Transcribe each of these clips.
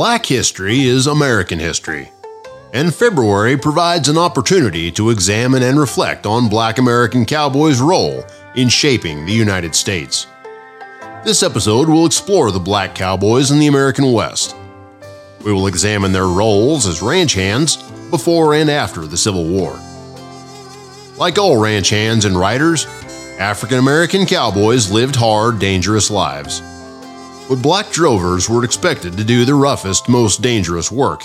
Black history is American history, and February provides an opportunity to examine and reflect on Black American cowboys' role in shaping the United States. This episode will explore the black cowboys in the American West. We will examine their roles as ranch hands before and after the Civil War. Like all ranch hands and riders, African American cowboys lived hard, dangerous lives. But black drovers were expected to do the roughest, most dangerous work,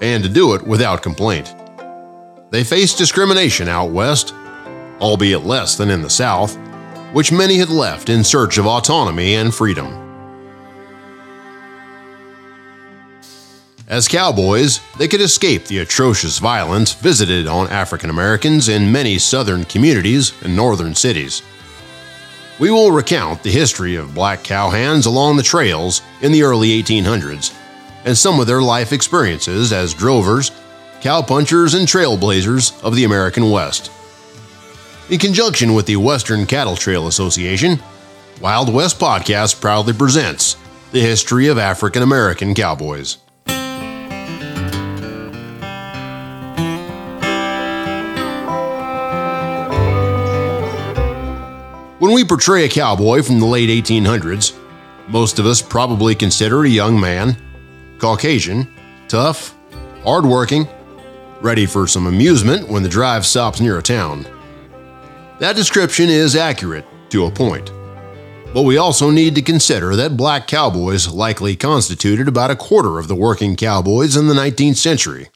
and to do it without complaint. They faced discrimination out west, albeit less than in the South, which many had left in search of autonomy and freedom. As cowboys, they could escape the atrocious violence visited on African Americans in many southern communities and northern cities. We will recount the history of black cowhands along the trails in the early 1800s and some of their life experiences as drovers, cowpunchers, and trailblazers of the American West. In conjunction with the Western Cattle Trail Association, Wild West Podcast proudly presents the history of African American cowboys. When we portray a cowboy from the late 1800s, most of us probably consider a young man, Caucasian, tough, hardworking, ready for some amusement when the drive stops near a town. That description is accurate to a point. But we also need to consider that black cowboys likely constituted about a quarter of the working cowboys in the 19th century.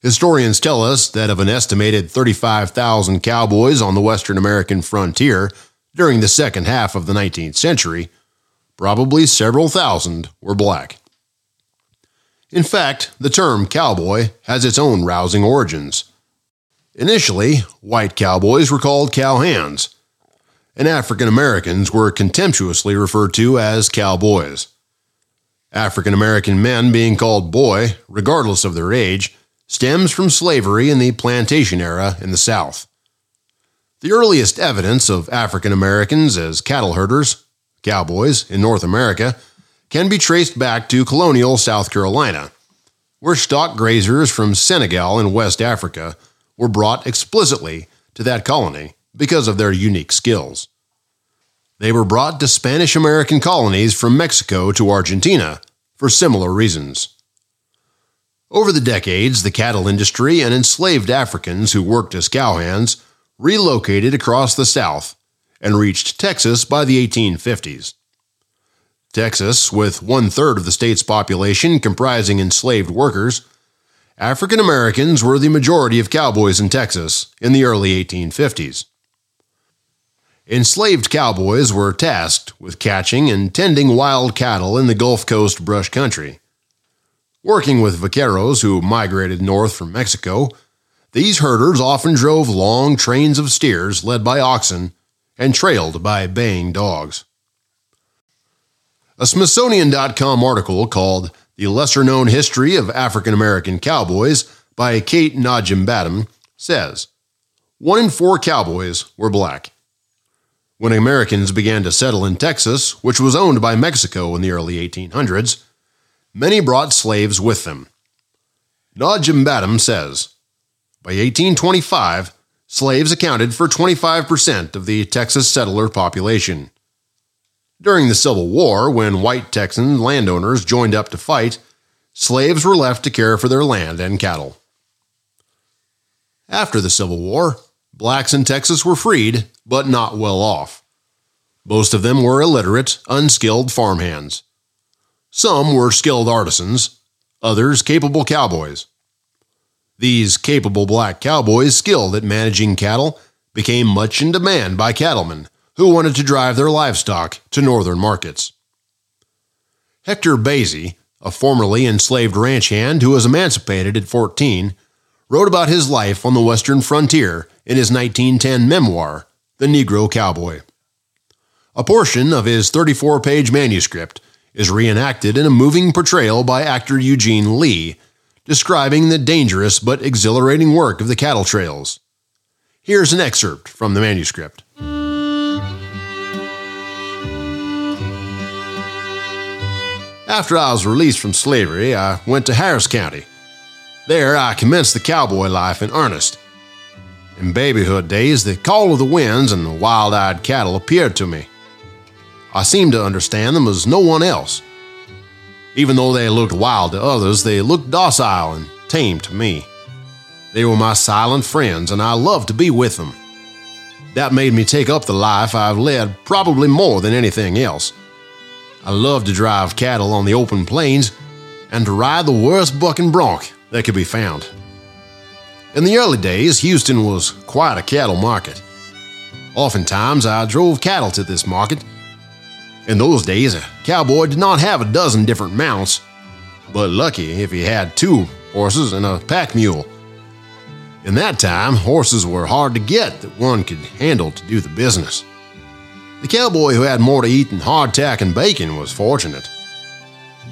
Historians tell us that of an estimated 35,000 cowboys on the Western American frontier during the second half of the 19th century, probably several thousand were black. In fact, the term cowboy has its own rousing origins. Initially, white cowboys were called cowhands, and African Americans were contemptuously referred to as cowboys. African American men being called boy, regardless of their age, stems from slavery in the plantation era in the South. The earliest evidence of African Americans as cattle herders, cowboys, in North America can be traced back to colonial South Carolina, where stock grazers from Senegal in West Africa were brought explicitly to that colony because of their unique skills. They were brought to Spanish American colonies from Mexico to Argentina for similar reasons. Over the decades, the cattle industry and enslaved Africans who worked as cowhands relocated across the South and reached Texas by the 1850s. Texas, with one third of the state's population comprising enslaved workers, African Americans were the majority of cowboys in Texas in the early 1850s. Enslaved cowboys were tasked with catching and tending wild cattle in the Gulf Coast brush country. Working with vaqueros who migrated north from Mexico, these herders often drove long trains of steers led by oxen and trailed by baying dogs. A Smithsonian.com article called The Lesser Known History of African American Cowboys by Kate Najim says One in four cowboys were black. When Americans began to settle in Texas, which was owned by Mexico in the early 1800s, many brought slaves with them. Najim says, by 1825, slaves accounted for 25% of the Texas settler population. During the Civil War, when white Texan landowners joined up to fight, slaves were left to care for their land and cattle. After the Civil War, blacks in Texas were freed, but not well off. Most of them were illiterate, unskilled farmhands. Some were skilled artisans, others capable cowboys. These capable black cowboys, skilled at managing cattle, became much in demand by cattlemen who wanted to drive their livestock to northern markets. Hector Basie, a formerly enslaved ranch hand who was emancipated at 14, wrote about his life on the western frontier in his 1910 memoir, The Negro Cowboy. A portion of his 34 page manuscript is reenacted in a moving portrayal by actor Eugene Lee, describing the dangerous but exhilarating work of the cattle trails. Here's an excerpt from the manuscript. After I was released from slavery, I went to Harris County. There, I commenced the cowboy life in earnest. In babyhood days, the call of the winds and the wild eyed cattle appeared to me. I seemed to understand them as no one else. Even though they looked wild to others, they looked docile and tame to me. They were my silent friends, and I loved to be with them. That made me take up the life I've led probably more than anything else. I loved to drive cattle on the open plains and to ride the worst bucking bronc that could be found. In the early days, Houston was quite a cattle market. Oftentimes, I drove cattle to this market. In those days, a cowboy did not have a dozen different mounts, but lucky if he had two horses and a pack mule. In that time, horses were hard to get that one could handle to do the business. The cowboy who had more to eat than hardtack and bacon was fortunate.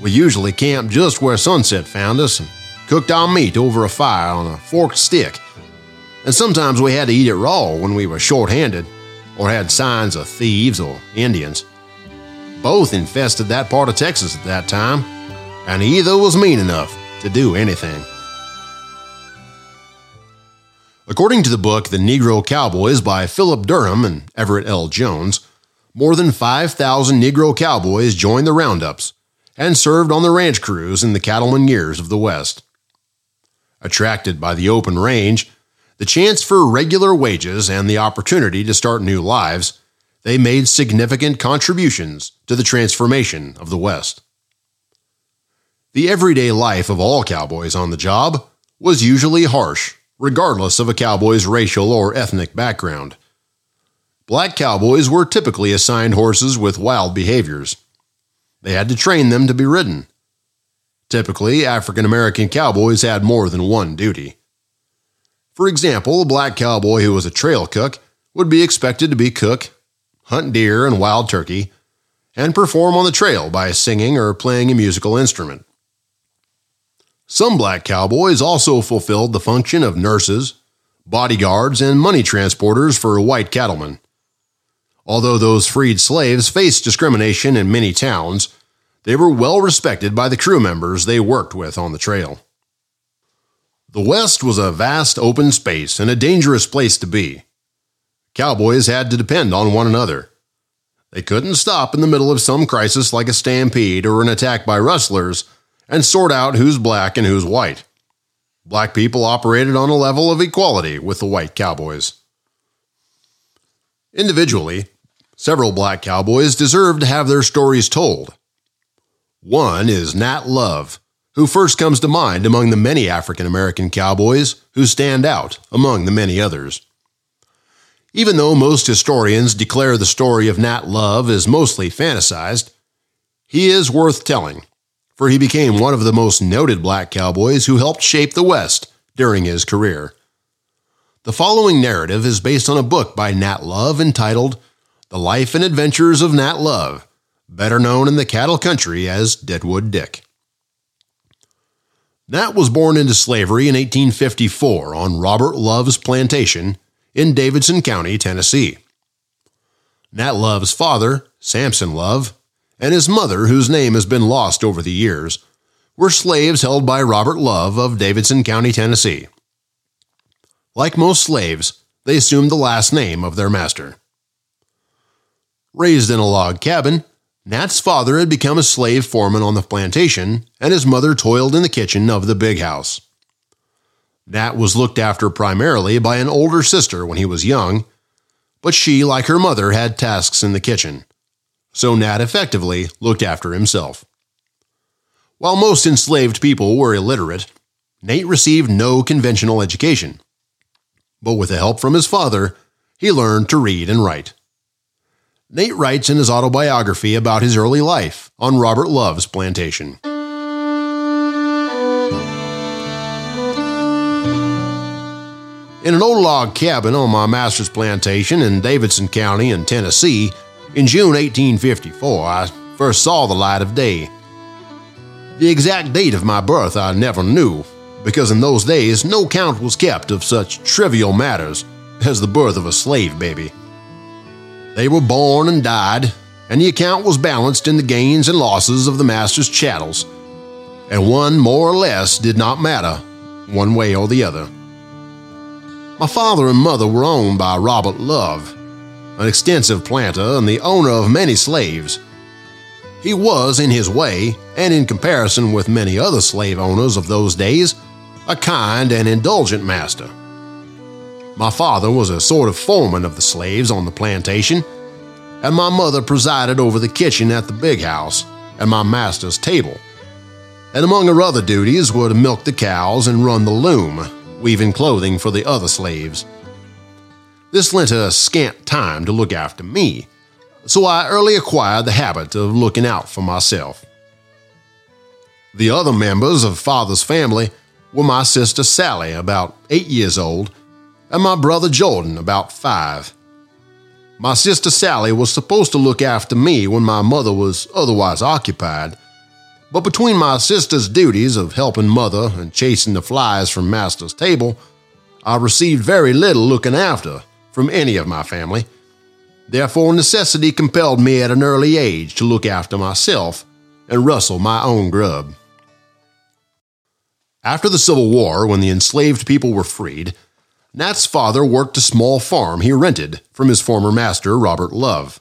We usually camped just where sunset found us and cooked our meat over a fire on a forked stick. And sometimes we had to eat it raw when we were short handed or had signs of thieves or Indians. Both infested that part of Texas at that time, and either was mean enough to do anything. According to the book The Negro Cowboys by Philip Durham and Everett L. Jones, more than 5,000 Negro cowboys joined the roundups and served on the ranch crews in the cattleman years of the West. Attracted by the open range, the chance for regular wages, and the opportunity to start new lives, they made significant contributions to the transformation of the West. The everyday life of all cowboys on the job was usually harsh regardless of a cowboy's racial or ethnic background. Black cowboys were typically assigned horses with wild behaviors. They had to train them to be ridden. Typically, African American cowboys had more than one duty. For example, a black cowboy who was a trail cook would be expected to be cook, hunt deer and wild turkey, and perform on the trail by singing or playing a musical instrument. Some black cowboys also fulfilled the function of nurses, bodyguards, and money transporters for white cattlemen. Although those freed slaves faced discrimination in many towns, they were well respected by the crew members they worked with on the trail. The West was a vast open space and a dangerous place to be. Cowboys had to depend on one another. They couldn't stop in the middle of some crisis like a stampede or an attack by rustlers and sort out who's black and who's white. Black people operated on a level of equality with the white cowboys. Individually, several black cowboys deserve to have their stories told. One is Nat Love, who first comes to mind among the many African American cowboys who stand out among the many others. Even though most historians declare the story of Nat Love is mostly fantasized, he is worth telling for he became one of the most noted black cowboys who helped shape the West during his career. The following narrative is based on a book by Nat Love entitled The Life and Adventures of Nat Love, better known in the cattle country as Deadwood Dick. Nat was born into slavery in 1854 on Robert Love's plantation in Davidson County, Tennessee. Nat Love's father, Samson Love, and his mother, whose name has been lost over the years, were slaves held by Robert Love of Davidson County, Tennessee. Like most slaves, they assumed the last name of their master. Raised in a log cabin, Nat's father had become a slave foreman on the plantation, and his mother toiled in the kitchen of the big house. Nat was looked after primarily by an older sister when he was young, but she, like her mother, had tasks in the kitchen so Nat effectively looked after himself. While most enslaved people were illiterate, Nate received no conventional education. But with the help from his father, he learned to read and write. Nate writes in his autobiography about his early life on Robert Love's plantation. In an old log cabin on my master's plantation in Davidson County in Tennessee, in June 1854, I first saw the light of day. The exact date of my birth I never knew, because in those days no count was kept of such trivial matters as the birth of a slave baby. They were born and died, and the account was balanced in the gains and losses of the master's chattels, and one more or less did not matter, one way or the other. My father and mother were owned by Robert Love, an extensive planter and the owner of many slaves. He was, in his way, and in comparison with many other slave owners of those days, a kind and indulgent master. My father was a sort of foreman of the slaves on the plantation, and my mother presided over the kitchen at the big house and my master's table. And among her other duties were to milk the cows and run the loom, weaving clothing for the other slaves. This lent her scant time to look after me, so I early acquired the habit of looking out for myself. The other members of father's family were my sister Sally, about eight years old, and my brother Jordan, about five. My sister Sally was supposed to look after me when my mother was otherwise occupied, but between my sister's duties of helping mother and chasing the flies from master's table, I received very little looking after from any of my family. Therefore, necessity compelled me at an early age to look after myself and rustle my own grub. After the Civil War, when the enslaved people were freed, Nat's father worked a small farm he rented from his former master, Robert Love.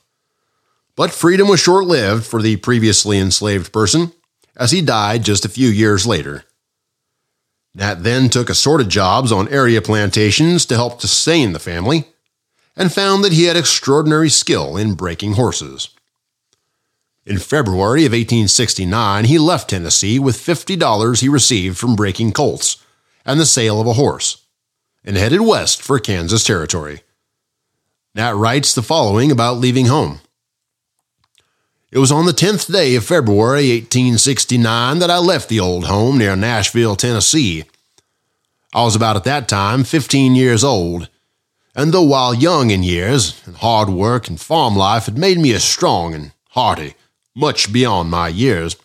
But freedom was short lived for the previously enslaved person, as he died just a few years later. Nat then took assorted jobs on area plantations to help sustain the family, and found that he had extraordinary skill in breaking horses. In February of 1869, he left Tennessee with $50 he received from breaking colts and the sale of a horse and headed west for Kansas Territory. Nat writes the following about leaving home. It was on the 10th day of February 1869 that I left the old home near Nashville, Tennessee. I was about at that time 15 years old, and though while young in years, and hard work and farm life had made me as strong and hearty, much beyond my years,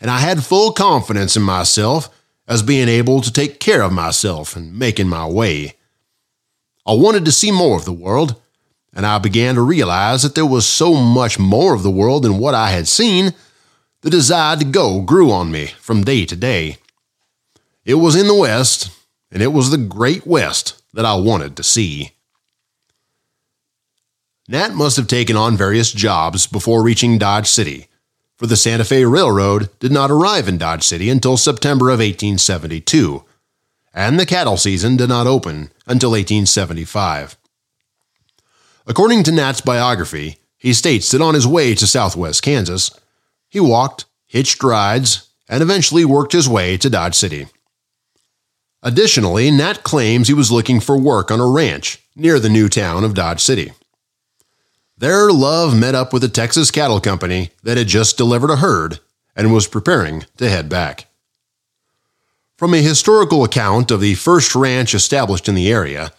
and I had full confidence in myself as being able to take care of myself and making my way. I wanted to see more of the world, and I began to realize that there was so much more of the world than what I had seen. The desire to go grew on me from day to day. It was in the West, and it was the Great West that I wanted to see. Nat must have taken on various jobs before reaching Dodge City, for the Santa Fe Railroad did not arrive in Dodge City until September of 1872, and the cattle season did not open until 1875. According to Nat's biography, he states that on his way to southwest Kansas, he walked, hitched rides, and eventually worked his way to Dodge City. Additionally, Nat claims he was looking for work on a ranch near the new town of Dodge City. There, Love met up with a Texas cattle company that had just delivered a herd and was preparing to head back. From a historical account of the first ranch established in the area,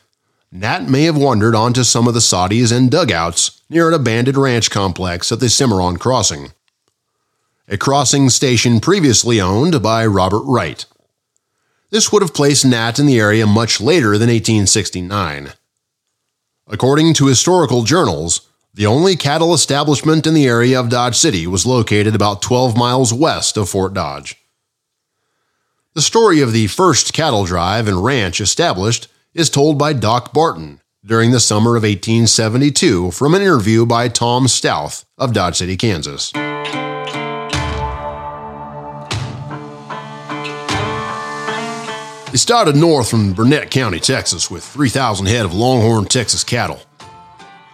Nat may have wandered onto some of the soddies and dugouts near an abandoned ranch complex at the Cimarron Crossing, a crossing station previously owned by Robert Wright. This would have placed Nat in the area much later than 1869. According to historical journals, the only cattle establishment in the area of Dodge City was located about 12 miles west of Fort Dodge. The story of the first cattle drive and ranch established is told by Doc Barton during the summer of 1872 from an interview by Tom Stouth of Dodge City, Kansas. He started north from Burnet County, Texas, with 3,000 head of Longhorn Texas cattle.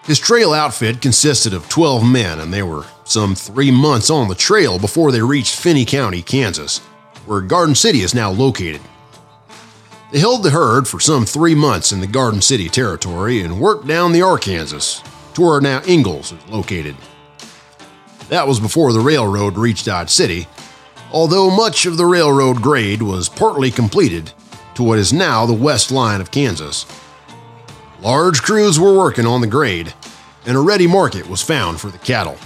His trail outfit consisted of 12 men, and they were some three months on the trail before they reached Finney County, Kansas, where Garden City is now located. They held the herd for some three months in the Garden City territory and worked down the Arkansas to where now Ingalls is located. That was before the railroad reached Dodge City, although much of the railroad grade was partly completed to what is now the west line of Kansas. Large crews were working on the grade, and a ready market was found for the cattle.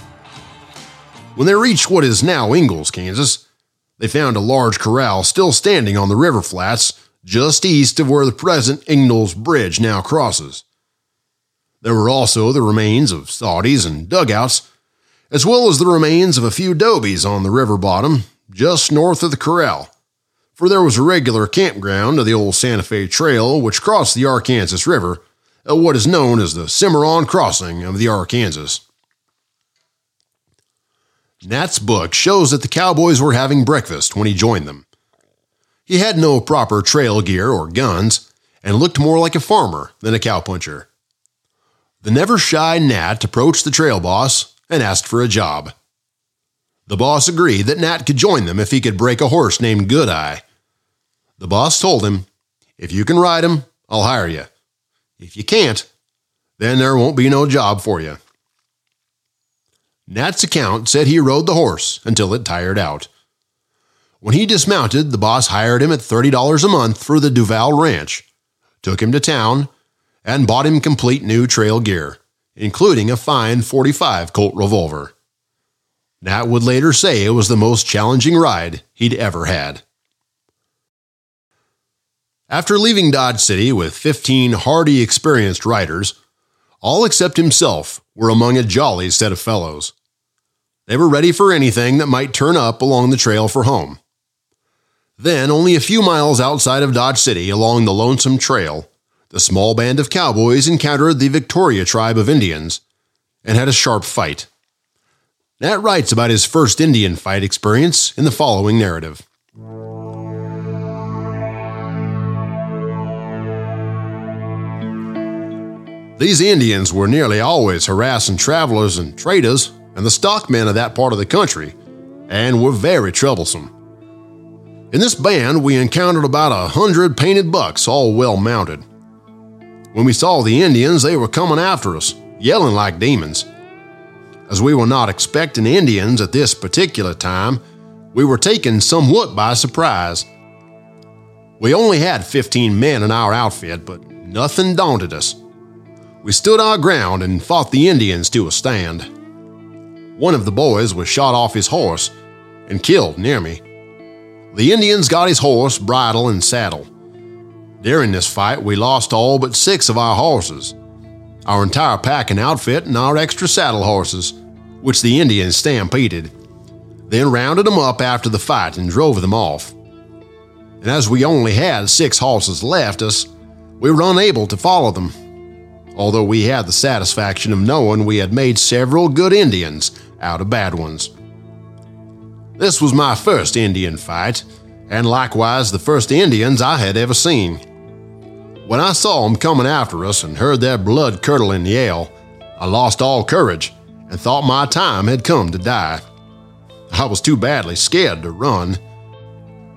When they reached what is now Ingalls, Kansas, they found a large corral still standing on the river flats just east of where the present Ingalls Bridge now crosses. There were also the remains of soddies and dugouts, as well as the remains of a few dobies on the river bottom just north of the corral, for there was a regular campground of the old Santa Fe Trail which crossed the Arkansas River at what is known as the Cimarron Crossing of the Arkansas. Nat's book shows that the cowboys were having breakfast when he joined them. He had no proper trail gear or guns and looked more like a farmer than a cowpuncher. The never shy Nat approached the trail boss and asked for a job. The boss agreed that Nat could join them if he could break a horse named Goodeye. The boss told him, If you can ride him, I'll hire you. If you can't, then there won't be no job for you. Nat's account said he rode the horse until it tired out. When he dismounted, the boss hired him at $30 a month for the Duval Ranch, took him to town, and bought him complete new trail gear, including a fine 45 Colt revolver. Nat would later say it was the most challenging ride he'd ever had. After leaving Dodge City with 15 hardy, experienced riders, all except himself were among a jolly set of fellows. They were ready for anything that might turn up along the trail for home. Then, only a few miles outside of Dodge City along the Lonesome Trail, the small band of cowboys encountered the Victoria tribe of Indians and had a sharp fight. Nat writes about his first Indian fight experience in the following narrative. These Indians were nearly always harassing travelers and traders and the stockmen of that part of the country, and were very troublesome. In this band, we encountered about a hundred painted bucks, all well mounted. When we saw the Indians, they were coming after us, yelling like demons. As we were not expecting Indians at this particular time, we were taken somewhat by surprise. We only had 15 men in our outfit, but nothing daunted us. We stood our ground and fought the Indians to a stand. One of the boys was shot off his horse and killed near me. The Indians got his horse, bridle, and saddle. During this fight, we lost all but six of our horses, our entire pack and outfit, and our extra saddle horses, which the Indians stampeded, then rounded them up after the fight and drove them off. And as we only had six horses left us, we were unable to follow them although we had the satisfaction of knowing we had made several good Indians out of bad ones. This was my first Indian fight, and likewise the first Indians I had ever seen. When I saw them coming after us and heard their blood curdling yell, I lost all courage and thought my time had come to die. I was too badly scared to run.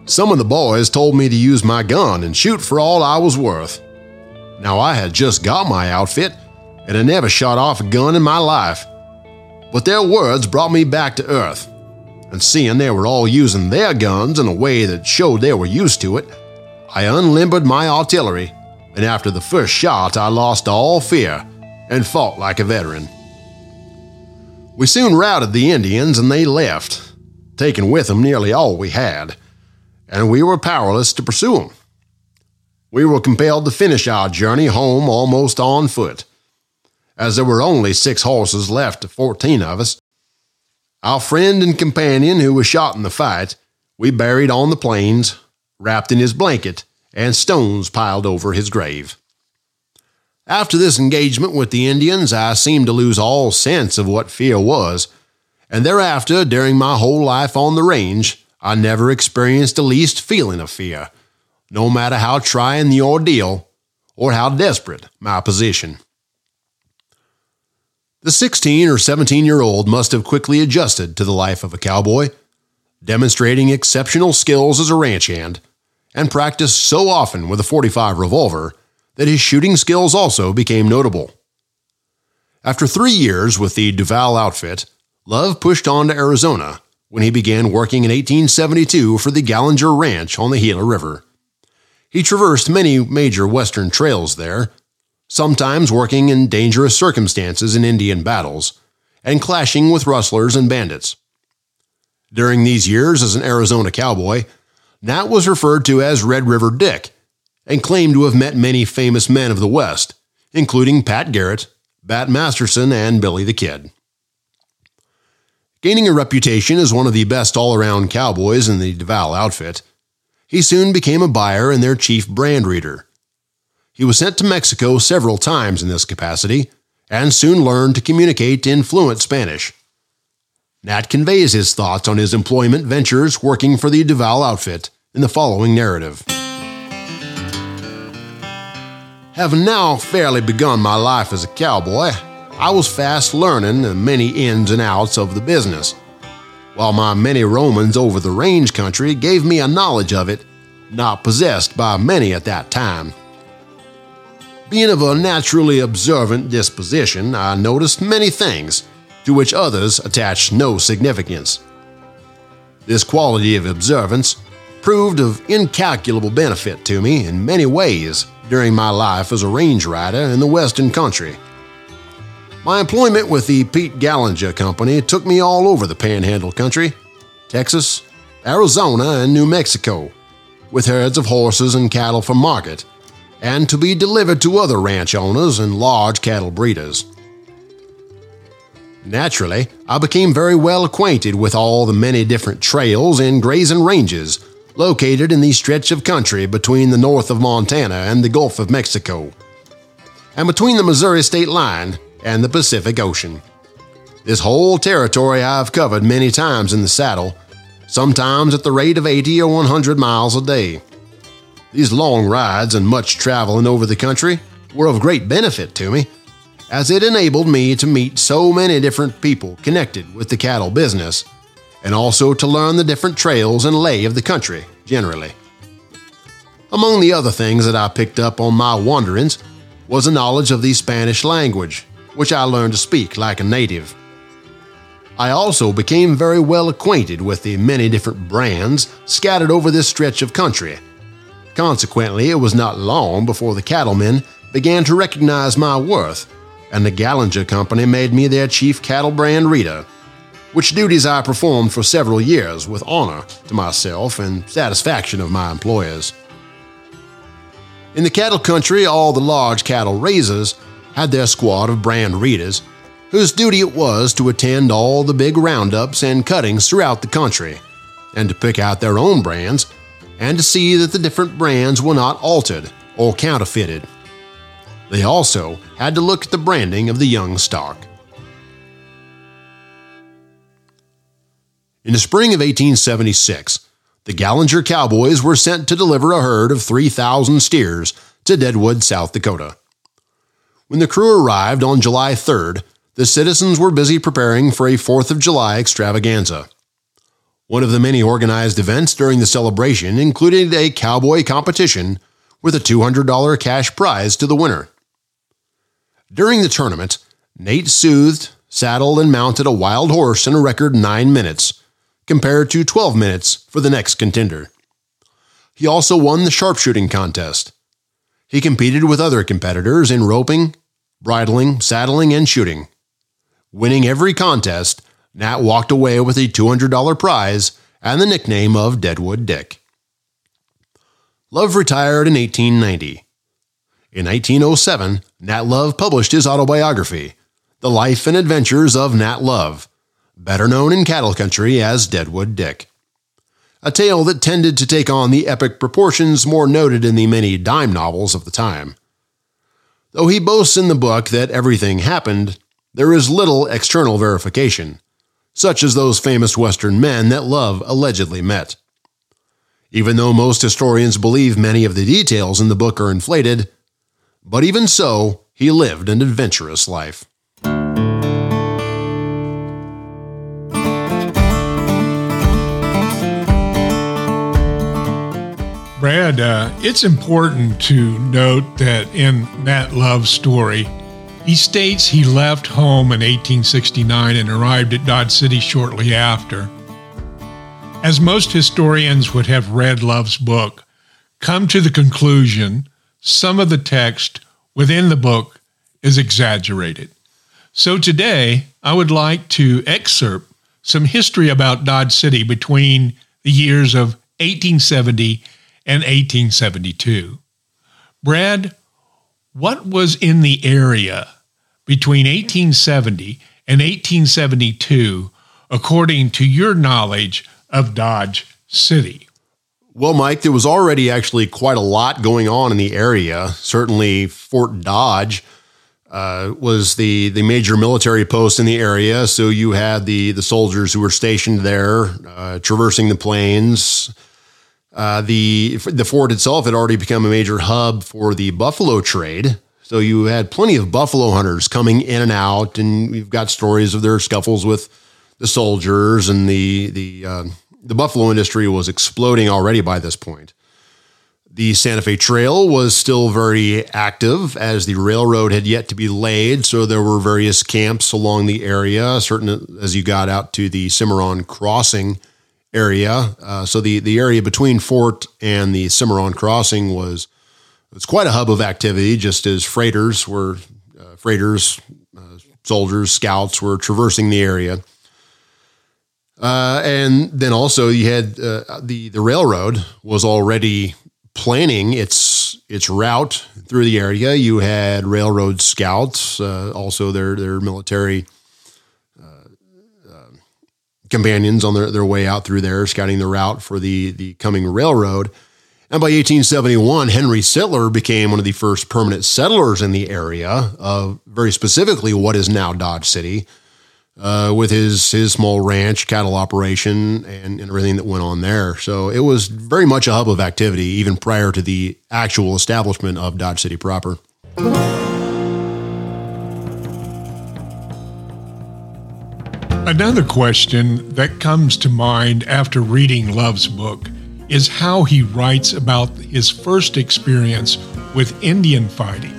Some of the boys told me to use my gun and shoot for all I was worth. Now, I had just got my outfit and had never shot off a gun in my life. But their words brought me back to earth. And seeing they were all using their guns in a way that showed they were used to it, I unlimbered my artillery, and after the first shot, I lost all fear and fought like a veteran. We soon routed the Indians and they left, taking with them nearly all we had, and we were powerless to pursue them we were compelled to finish our journey home almost on foot. As there were only six horses left to 14 of us, our friend and companion who was shot in the fight, we buried on the plains, wrapped in his blanket, and stones piled over his grave. After this engagement with the Indians, I seemed to lose all sense of what fear was, and thereafter, during my whole life on the range, I never experienced the least feeling of fear no matter how trying the ordeal or how desperate my position. The 16 or 17 year old must have quickly adjusted to the life of a cowboy, demonstrating exceptional skills as a ranch hand, and practiced so often with a 45 revolver that his shooting skills also became notable. After three years with the Duval outfit, Love pushed on to Arizona when he began working in 1872 for the Gallinger Ranch on the Gila River. He traversed many major Western trails there, sometimes working in dangerous circumstances in Indian battles, and clashing with rustlers and bandits. During these years as an Arizona cowboy, Nat was referred to as Red River Dick and claimed to have met many famous men of the West, including Pat Garrett, Bat Masterson, and Billy the Kid. Gaining a reputation as one of the best all around cowboys in the Duval outfit, he soon became a buyer and their chief brand reader. He was sent to Mexico several times in this capacity and soon learned to communicate in fluent Spanish. Nat conveys his thoughts on his employment ventures working for the Duval outfit in the following narrative. Having now fairly begun my life as a cowboy, I was fast learning the many ins and outs of the business, while my many Romans over the range country gave me a knowledge of it not possessed by many at that time. Being of a naturally observant disposition, I noticed many things to which others attached no significance. This quality of observance proved of incalculable benefit to me in many ways during my life as a range rider in the Western country. My employment with the Pete Gallinger Company took me all over the Panhandle country Texas, Arizona, and New Mexico, with herds of horses and cattle for market, and to be delivered to other ranch owners and large cattle breeders. Naturally, I became very well acquainted with all the many different trails and grazing ranges located in the stretch of country between the north of Montana and the Gulf of Mexico, and between the Missouri state line and the Pacific Ocean. This whole territory I've covered many times in the saddle, sometimes at the rate of 80 or 100 miles a day. These long rides and much traveling over the country were of great benefit to me, as it enabled me to meet so many different people connected with the cattle business, and also to learn the different trails and lay of the country generally. Among the other things that I picked up on my wanderings was a knowledge of the Spanish language, which I learned to speak like a native. I also became very well acquainted with the many different brands scattered over this stretch of country. Consequently, it was not long before the cattlemen began to recognize my worth, and the Gallinger Company made me their chief cattle brand reader, which duties I performed for several years with honor to myself and satisfaction of my employers. In the cattle country, all the large cattle raisers had their squad of brand readers, whose duty it was to attend all the big roundups and cuttings throughout the country, and to pick out their own brands, and to see that the different brands were not altered or counterfeited. They also had to look at the branding of the young stock. In the spring of 1876, the Gallinger Cowboys were sent to deliver a herd of 3,000 steers to Deadwood, South Dakota. When the crew arrived on July 3rd, the citizens were busy preparing for a 4th of July extravaganza. One of the many organized events during the celebration included a cowboy competition with a $200 cash prize to the winner. During the tournament, Nate soothed, saddled, and mounted a wild horse in a record nine minutes, compared to 12 minutes for the next contender. He also won the sharpshooting contest, he competed with other competitors in roping, bridling, saddling, and shooting. Winning every contest, Nat walked away with a $200 prize and the nickname of Deadwood Dick. Love retired in 1890. In 1907, Nat Love published his autobiography, The Life and Adventures of Nat Love, better known in cattle country as Deadwood Dick a tale that tended to take on the epic proportions more noted in the many dime novels of the time. Though he boasts in the book that everything happened, there is little external verification, such as those famous Western men that Love allegedly met. Even though most historians believe many of the details in the book are inflated, but even so, he lived an adventurous life. Brad, uh, it's important to note that in Nat Love's story, he states he left home in 1869 and arrived at Dodge City shortly after. As most historians would have read Love's book, come to the conclusion some of the text within the book is exaggerated. So today, I would like to excerpt some history about Dodge City between the years of 1870 and 1872. Brad, what was in the area between 1870 and 1872 according to your knowledge of Dodge City? Well, Mike, there was already actually quite a lot going on in the area. Certainly, Fort Dodge uh, was the the major military post in the area. So you had the the soldiers who were stationed there, uh, traversing the plains. Uh, the the fort itself had already become a major hub for the buffalo trade. So you had plenty of buffalo hunters coming in and out, and you've got stories of their scuffles with the soldiers and the the uh, the buffalo industry was exploding already by this point. The Santa Fe Trail was still very active as the railroad had yet to be laid, so there were various camps along the area, certain as you got out to the Cimarron Crossing area. Uh, so the, the area between Fort and the Cimarron Crossing was was quite a hub of activity, just as freighters were uh, freighters, uh, soldiers, scouts were traversing the area. Uh, and then also you had uh, the the railroad was already planning its its route through the area. You had railroad scouts, uh, also their their military uh, uh, companions on their, their way out through there, scouting the route for the the coming railroad. And by 1871, Henry Sitler became one of the first permanent settlers in the area of very specifically what is now Dodge City uh, with his his small ranch, cattle operation, and, and everything that went on there. So it was very much a hub of activity, even prior to the actual establishment of Dodge City proper. Another question that comes to mind after reading Love's book is how he writes about his first experience with Indian fighting.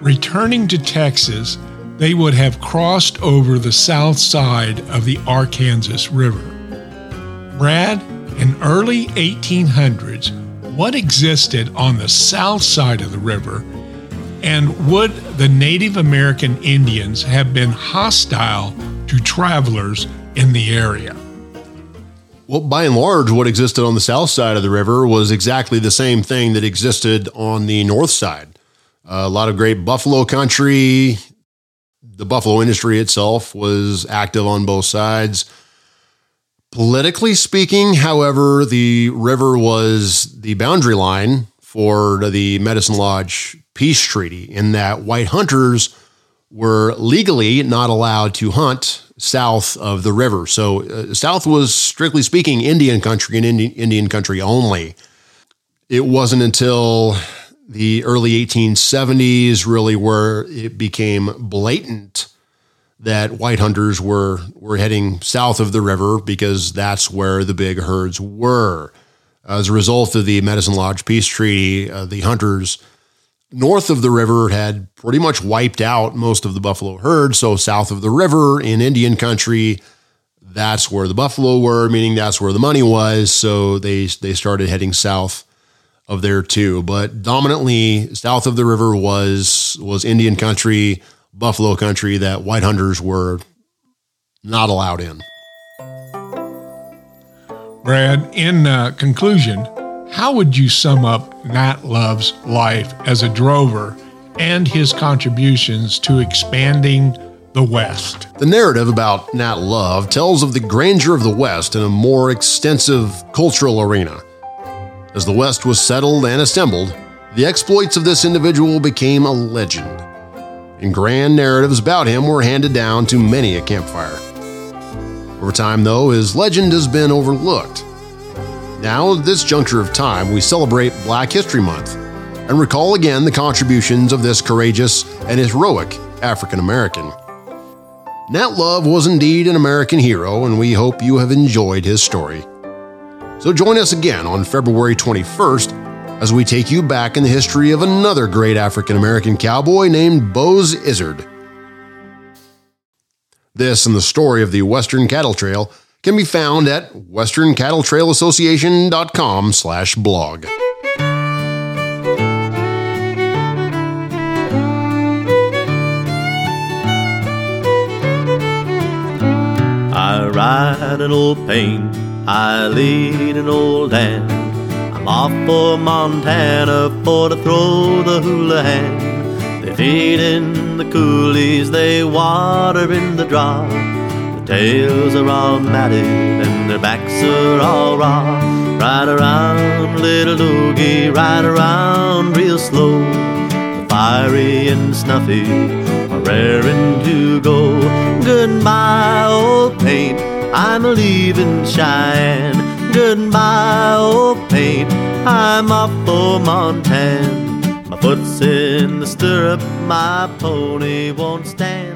Returning to Texas, they would have crossed over the south side of the Arkansas River. Brad, in early 1800s, what existed on the south side of the river, and would the Native American Indians have been hostile to travelers in the area? Well, by and large, what existed on the south side of the river was exactly the same thing that existed on the north side. Uh, a lot of great buffalo country, the buffalo industry itself was active on both sides. Politically speaking, however, the river was the boundary line for the Medicine Lodge peace treaty, in that white hunters were legally not allowed to hunt south of the river. So, uh, south was strictly speaking Indian country and Indian, Indian country only. It wasn't until the early 1870s, really, where it became blatant that white hunters were were heading south of the river because that's where the big herds were. As a result of the Medicine Lodge Peace Treaty, uh, the hunters north of the river had pretty much wiped out most of the buffalo herd. So south of the river in Indian country, that's where the buffalo were, meaning that's where the money was. So they they started heading south of there too. But dominantly south of the river was was Indian country, buffalo country that white hunters were not allowed in. Brad, in uh, conclusion, how would you sum up Nat Love's life as a drover and his contributions to expanding the West? The narrative about Nat Love tells of the grandeur of the West in a more extensive cultural arena. As the West was settled and assembled, the exploits of this individual became a legend, and grand narratives about him were handed down to many a campfire. Over time, though, his legend has been overlooked. Now, at this juncture of time, we celebrate Black History Month and recall again the contributions of this courageous and heroic African American. Nat Love was indeed an American hero, and we hope you have enjoyed his story. So join us again on February 21st as we take you back in the history of another great African American cowboy named Bose Ikard. This and the story of the Western Cattle Trail can be found at westerncattletrailassociation.com slash blog. I ride an old pain I lead an old hand. I'm off for Montana for to throw the hoolihan. They feed in the coulees, they water in the draw. Tails are all matted and their backs are all raw. Ride around, little dogie, ride around real slow. The fiery and snuffy are raring to go. Goodbye, old paint, I'm a leaving Cheyenne. Goodbye, old paint, I'm off for Montana. My foot's in the stirrup, my pony won't stand.